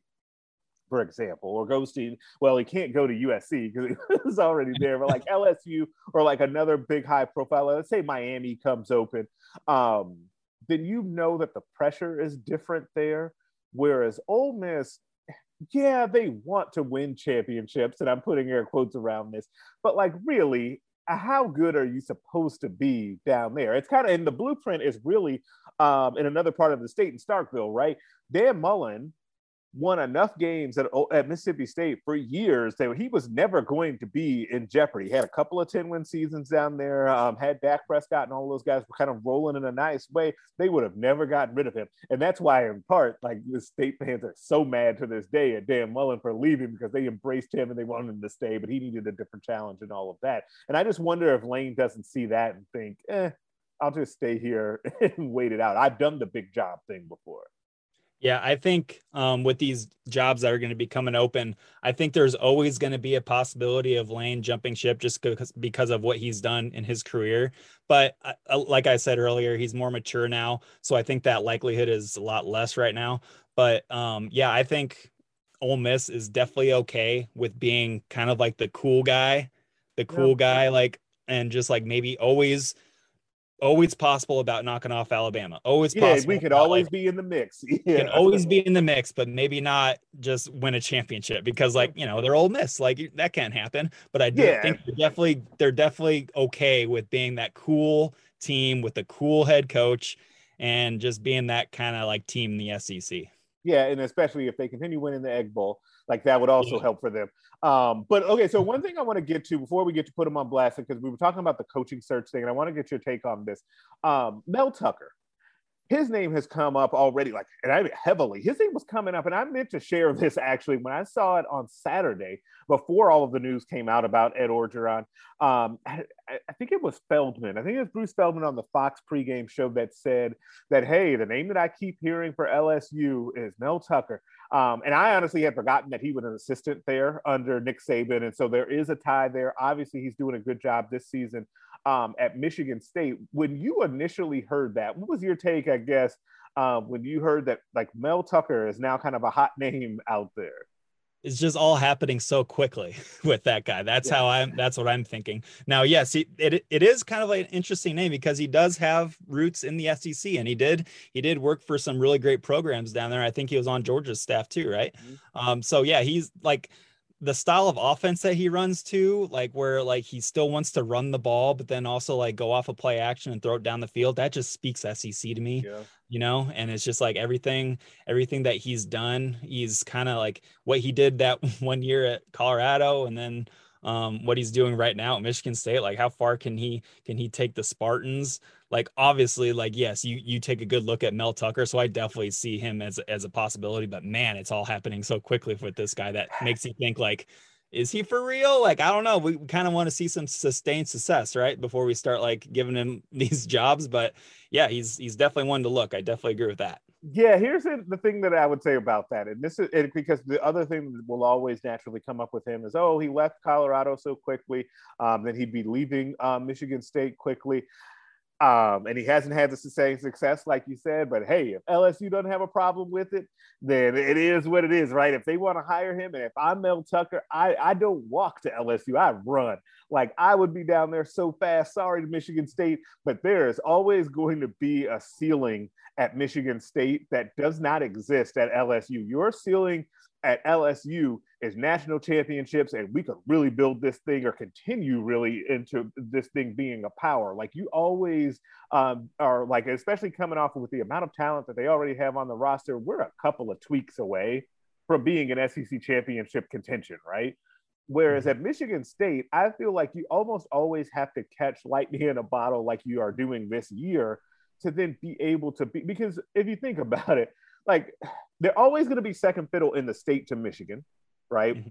for example, or goes to well, he can't go to USC because he was already there, but like LSU or like another big high profile, let's say Miami comes open, um, then you know that the pressure is different there. Whereas Ole Miss, yeah, they want to win championships, and I'm putting air quotes around this, but like really, how good are you supposed to be down there? It's kind of, and the blueprint is really um, in another part of the state in Starkville, right? Dan Mullen won enough games at, at Mississippi State for years that he was never going to be in jeopardy. He had a couple of 10 win seasons down there, um, had Dak Prescott and all those guys were kind of rolling in a nice way. They would have never gotten rid of him. And that's why, in part, like the state fans are so mad to this day at Dan Mullen for leaving because they embraced him and they wanted him to stay, but he needed a different challenge and all of that. And I just wonder if Lane doesn't see that and think, eh, I'll just stay here and wait it out. I've done the big job thing before. Yeah, I think um, with these jobs that are going to be coming open, I think there's always going to be a possibility of Lane jumping ship just because because of what he's done in his career. But uh, uh, like I said earlier, he's more mature now, so I think that likelihood is a lot less right now. But um, yeah, I think Ole Miss is definitely okay with being kind of like the cool guy, the cool yeah. guy, like and just like maybe always always possible about knocking off Alabama. Always yeah, possible. we could always like, be in the mix. Yeah. Can always be in the mix, but maybe not just win a championship because, like you know, they're Ole Miss. Like that can't happen. But I do yeah. think they're definitely they're definitely okay with being that cool team with a cool head coach and just being that kind of like team in the SEC. Yeah, and especially if they continue winning the Egg Bowl, like that would also yeah. help for them. Um, but okay, so one thing I want to get to before we get to put them on blast, because we were talking about the coaching search thing, and I want to get your take on this. Um, Mel Tucker, his name has come up already, like, and I mean heavily. His name was coming up, and I meant to share this actually when I saw it on Saturday before all of the news came out about Ed Orgeron. Um, I, I, think it was Feldman. I think it was Bruce Feldman on the Fox pregame show that said that, hey, the name that I keep hearing for LSU is Mel Tucker. Um, and I honestly had forgotten that he was an assistant there under Nick Saban. And so there is a tie there. Obviously, he's doing a good job this season um, at Michigan State. When you initially heard that, what was your take, I guess, um, when you heard that like Mel Tucker is now kind of a hot name out there? It's just all happening so quickly with that guy. That's yeah. how I'm. That's what I'm thinking now. Yes, he, it it is kind of like an interesting name because he does have roots in the SEC, and he did he did work for some really great programs down there. I think he was on Georgia's staff too, right? Mm-hmm. Um, so yeah, he's like the style of offense that he runs to, like where like he still wants to run the ball, but then also like go off a play action and throw it down the field. That just speaks SEC to me, yeah. you know. And it's just like everything, everything that he's done. He's kind of like what he did that one year at Colorado, and then um, what he's doing right now at Michigan State. Like, how far can he can he take the Spartans? Like, obviously, like yes, you you take a good look at Mel Tucker, so I definitely see him as as a possibility. But man, it's all happening so quickly with this guy that makes you think like. Is he for real? Like, I don't know. We kind of want to see some sustained success, right? Before we start like giving him these jobs. But yeah, he's he's definitely one to look. I definitely agree with that yeah here's the thing that i would say about that and this is and because the other thing that will always naturally come up with him is oh he left colorado so quickly um, then he'd be leaving um, michigan state quickly um, and he hasn't had the same success like you said but hey if lsu doesn't have a problem with it then it is what it is right if they want to hire him and if i'm mel tucker i i don't walk to lsu i run like I would be down there so fast. Sorry to Michigan State, but there is always going to be a ceiling at Michigan State that does not exist at LSU. Your ceiling at LSU is national championships, and we could really build this thing or continue really into this thing being a power. Like you always um, are, like especially coming off with the amount of talent that they already have on the roster. We're a couple of tweaks away from being an SEC championship contention, right? Whereas mm-hmm. at Michigan State, I feel like you almost always have to catch lightning in a bottle like you are doing this year to then be able to be because if you think about it, like they're always going to be second fiddle in the state to Michigan, right? Mm-hmm.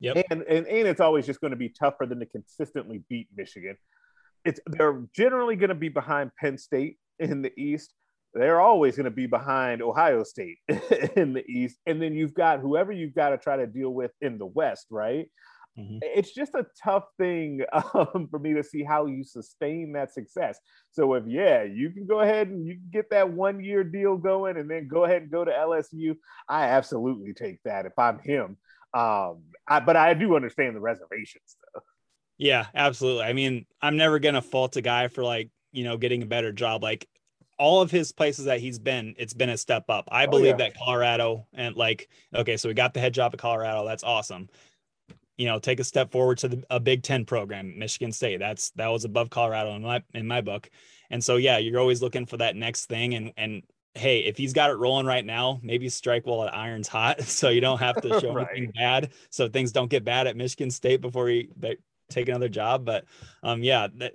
Yep. And, and and it's always just going to be tough for them to consistently beat Michigan. It's they're generally going to be behind Penn State in the East. They're always going to be behind Ohio State in the East, and then you've got whoever you've got to try to deal with in the West, right? Mm-hmm. It's just a tough thing um, for me to see how you sustain that success. So if yeah, you can go ahead and you can get that one year deal going, and then go ahead and go to LSU. I absolutely take that if I'm him. Um, I, but I do understand the reservations though. Yeah, absolutely. I mean, I'm never gonna fault a guy for like you know getting a better job. Like all of his places that he's been, it's been a step up. I oh, believe yeah. that Colorado and like, okay, so we got the head job at Colorado. That's awesome you know, take a step forward to the, a Big Ten program, Michigan State. That's that was above Colorado in my in my book. And so yeah, you're always looking for that next thing. And and hey, if he's got it rolling right now, maybe strike while the iron's hot, so you don't have to show right. anything bad, so things don't get bad at Michigan State before he take another job. But um, yeah, that,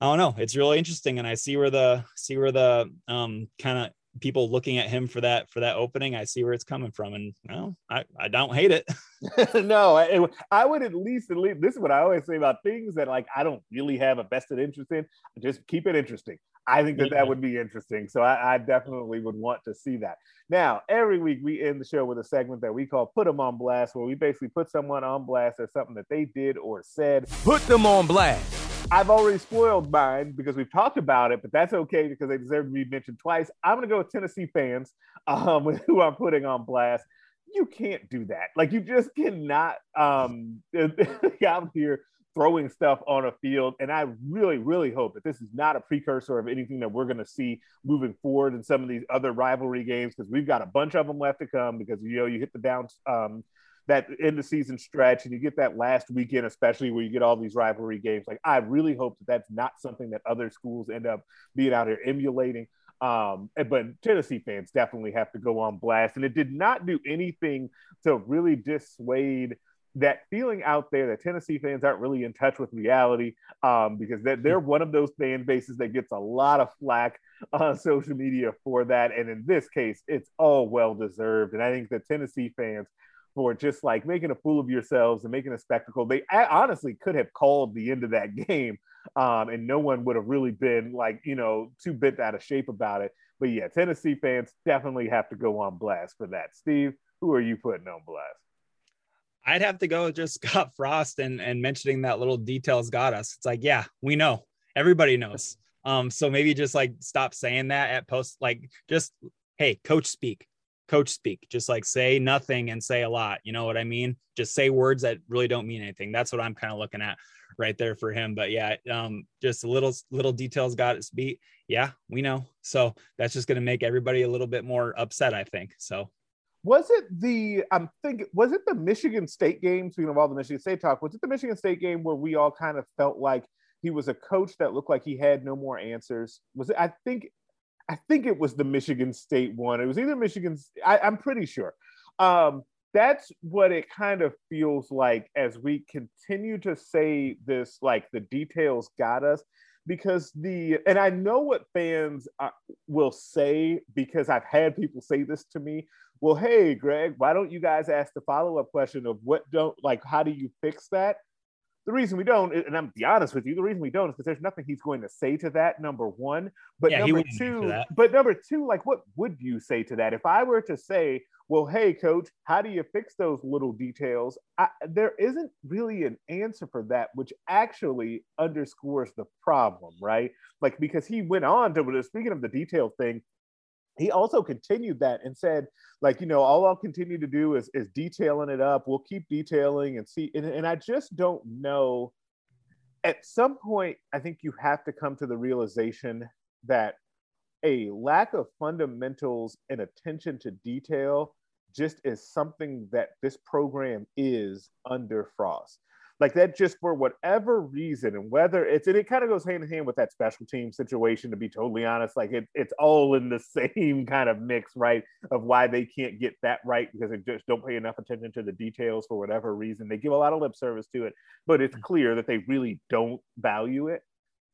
I don't know. It's really interesting, and I see where the see where the um kind of people looking at him for that for that opening. I see where it's coming from, and well, I I don't hate it. no, I, I would at least at least this is what I always say about things that like I don't really have a vested interest in. Just keep it interesting. I think that yeah. that would be interesting. So I, I, definitely would want to see that. Now, every week we end the show with a segment that we call Put Them on Blast, where we basically put someone on blast or something that they did or said. Put them on blast. I've already spoiled mine because we've talked about it, but that's okay because they deserve to be mentioned twice. I'm going to go with Tennessee fans um, who I'm putting on blast. You can't do that. Like, you just cannot um, out here throwing stuff on a field. And I really, really hope that this is not a precursor of anything that we're going to see moving forward in some of these other rivalry games because we've got a bunch of them left to come because, you know, you hit the down. Um, that end of season stretch and you get that last weekend, especially where you get all these rivalry games. Like, I really hope that that's not something that other schools end up being out here emulating. Um, but Tennessee fans definitely have to go on blast. And it did not do anything to really dissuade that feeling out there that Tennessee fans aren't really in touch with reality um, because they're, they're one of those fan bases that gets a lot of flack on social media for that. And in this case, it's all well deserved. And I think the Tennessee fans for just like making a fool of yourselves and making a spectacle. They honestly could have called the end of that game, um, and no one would have really been like, you know, too bent out of shape about it. But yeah, Tennessee fans definitely have to go on blast for that. Steve, who are you putting on blast? I'd have to go just Scott Frost and, and mentioning that little details got us. It's like, yeah, we know. Everybody knows. Um, so maybe just like stop saying that at post, like just, hey, coach speak coach speak just like say nothing and say a lot you know what i mean? Just say words that really don't mean anything. That's what i'm kind of looking at right there for him but yeah um just little little details got its beat. Yeah we know. So that's just going to make everybody a little bit more upset i think so. Was it the i'm thinking was it the michigan state game speaking of all the michigan state talk was it the michigan state game where we all kind of felt like he was a coach that looked like he had no more answers? Was it i think I think it was the Michigan State one. It was either Michigan. I, am pretty sure. Um, that's what it kind of feels like as we continue to say this. Like the details got us because the and I know what fans uh, will say because I've had people say this to me. Well, hey, Greg, why don't you guys ask the follow up question of what don't like? How do you fix that? The reason we don't, and I'm be honest with you, the reason we don't is because there's nothing he's going to say to that. Number one, but yeah, number two, but number two, like what would you say to that? If I were to say, well, hey, coach, how do you fix those little details? I, there isn't really an answer for that, which actually underscores the problem, right? Like because he went on to speaking of the detail thing, he also continued that and said like you know all i'll continue to do is is detailing it up. We'll keep detailing and see. And, and i just don't know. At some point i think you have to come to the realization that a lack of fundamentals and attention to detail just is something that this program is under frost like that just for whatever reason and whether it's and it kind of goes hand in hand with that special team situation to be totally honest like it, it's all in the same kind of mix right of why they can't get that right because they just don't pay enough attention to the details for whatever reason they give a lot of lip service to it but it's mm. clear that they really don't value it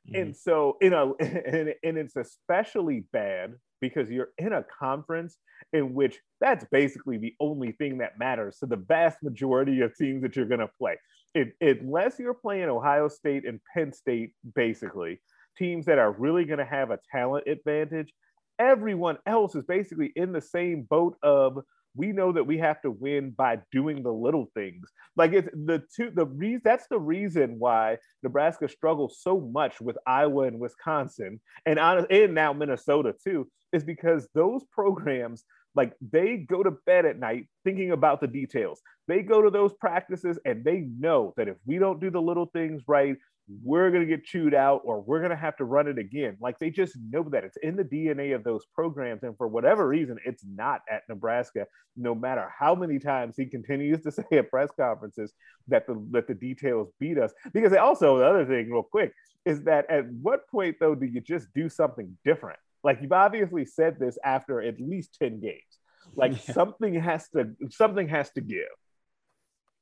mm-hmm. and so you know and, and it's especially bad because you're in a conference in which that's basically the only thing that matters to the vast majority of teams that you're going to play. It, unless you're playing Ohio State and Penn State, basically, teams that are really going to have a talent advantage, everyone else is basically in the same boat of we know that we have to win by doing the little things. Like it's the two the reason that's the reason why Nebraska struggles so much with Iowa and Wisconsin and and now Minnesota too is because those programs like they go to bed at night thinking about the details. They go to those practices and they know that if we don't do the little things right, we're going to get chewed out or we're going to have to run it again. Like they just know that it's in the DNA of those programs. And for whatever reason, it's not at Nebraska, no matter how many times he continues to say at press conferences that the, that the details beat us. Because also, the other thing, real quick, is that at what point, though, do you just do something different? Like you've obviously said this after at least 10 games. Like Yeah. something has to something has to give.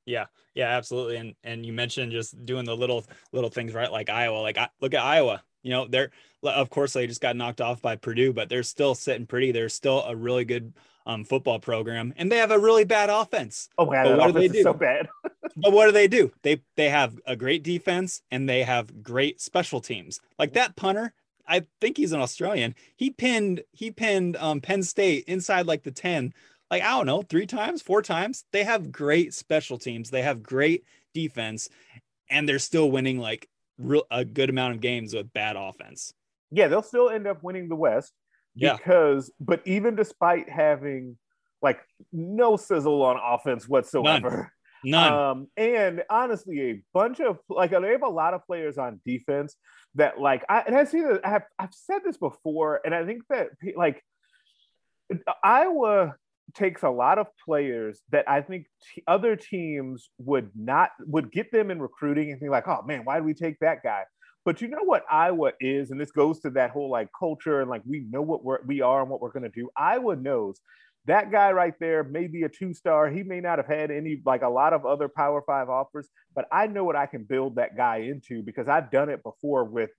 Yeah, yeah, absolutely. And and you mentioned just doing the little little things right, like Iowa. Like I, look at Iowa. You know, they're of course they just got knocked off by Purdue, but they're still sitting pretty. They're still a really good um, football program, and they have a really bad offense. Oh my god, what do they is so bad. But what do they do? They they have a great defense and they have great special teams. Like that punter, I think he's an Australian. He pinned he pinned um, Penn State inside like the ten. Like I don't know, three times, four times. They have great special teams. They have great defense, and they're still winning like real a good amount of games with bad offense. Yeah, they'll still end up winning the West. Yeah. Because but even despite having like no sizzle on offense whatsoever. None. Um, and honestly, a bunch of like they have a lot of players on defense that like I and I see that I have I've said this before, and I think that like Iowa takes a lot of players that I think t- other teams would not would get them in recruiting and think like, oh man, why did we take that guy? But you know what Iowa is, and this goes to that whole like culture and like we know what we're we are and what we're gonna do. Iowa knows that guy right there may be a two star. He may not have had any, like a lot of other Power Five offers, but I know what I can build that guy into because I've done it before with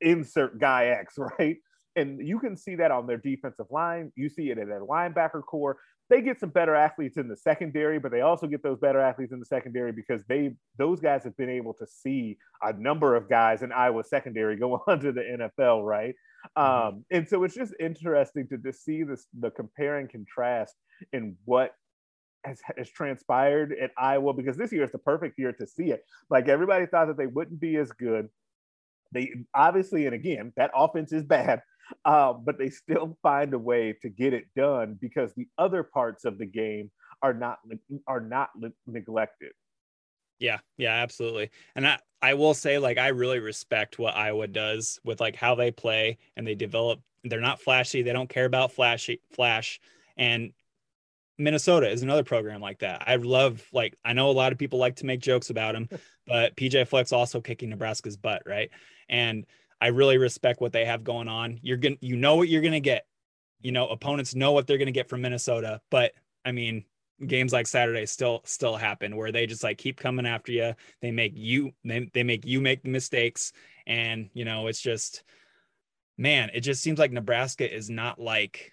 insert guy X, right? And you can see that on their defensive line. You see it in their linebacker core. They get some better athletes in the secondary, but they also get those better athletes in the secondary because they those guys have been able to see a number of guys in Iowa secondary go on to the NFL, right? Um, and so it's just interesting to just see this the compare and contrast in what has, has transpired at Iowa because this year is the perfect year to see it. Like everybody thought that they wouldn't be as good. They obviously, and again, that offense is bad, uh, but they still find a way to get it done because the other parts of the game are not are not neglected. Yeah, yeah, absolutely. And I, I will say, like, I really respect what Iowa does with like how they play and they develop. They're not flashy. They don't care about flashy flash. And Minnesota is another program like that. I love like I know a lot of people like to make jokes about him, but PJ Fleck also kicking Nebraska's butt, right? And I really respect what they have going on. You're gonna you know what you're gonna get. You know, opponents know what they're gonna get from Minnesota, but I mean, games like Saturday still still happen where they just like keep coming after you. They make you they, they make you make mistakes and you know it's just man, it just seems like Nebraska is not like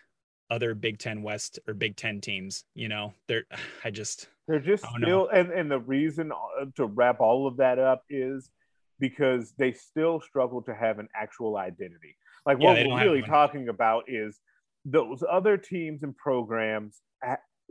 other Big 10 West or Big 10 teams, you know. They're I just They're just don't know. and, and the reason uh, to wrap all of that up is because they still struggle to have an actual identity. Like Yeah, what we're really talking about is those other teams and programs.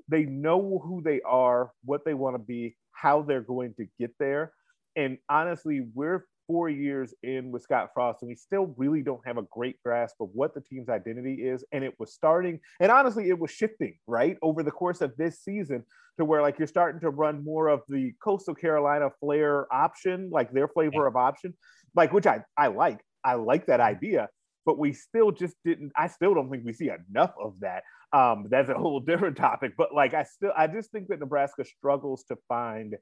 They know who they are, what they want to be, how they're going to get there. And honestly, we're four years in with Scott Frost, and we still really don't have a great grasp of what the team's identity is. And it was starting, and honestly, it was shifting right over the course of this season to where like you're starting to run more of the Coastal Carolina flair option, like their flavor of option, like which I I like. I like that idea, but we still just didn't. I still don't think we see enough of that. Um, that's a whole different topic. But like I still, I just think that Nebraska struggles to find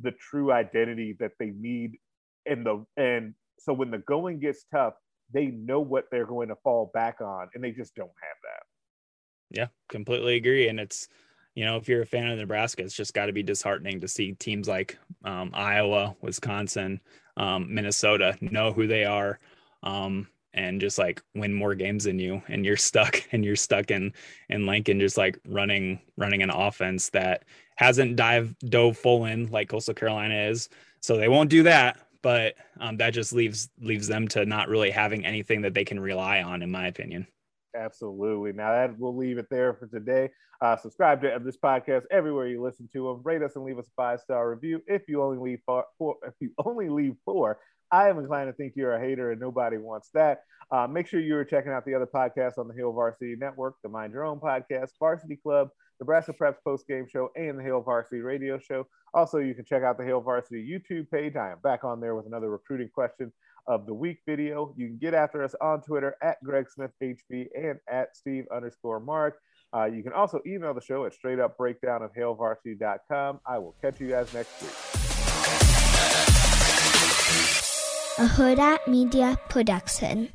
the true identity that they need in the and so when the going gets tough, they know what they're going to fall back on, and they just don't have that. yeah, completely agree and it's you know, if you're a fan of Nebraska, it's just got to be disheartening to see teams like um, Iowa, Wisconsin, um, Minnesota know who they are, um, and just like win more games than you, and you're stuck, and you're stuck in in Lincoln, just like running running an offense that hasn't dive dove full in like Coastal Carolina is, so they won't do that. But um, that just leaves leaves them to not really having anything that they can rely on, in my opinion. Absolutely. Now that we'll leave it there for today. Uh, subscribe to this podcast everywhere you listen to them. Rate us and leave us a five star review. If you only leave four, four, if you only leave four, I am inclined to think you're a hater and nobody wants that. Uh, make sure you're checking out the other podcasts on the Hail Varsity Network, the Mind Your Own podcast, Varsity Club, Nebraska Preps Post Game Show, and the Hail Varsity Radio Show. Also, you can check out the Hail Varsity YouTube page. I am back on there with another recruiting question of the week video. You can get after us on Twitter at Greg Smith HV and at Steve underscore Marik. Uh, you can also email the show at straight up breakdown of hailvarsity.com. I will catch you guys next week. a Hurrdat Media Production.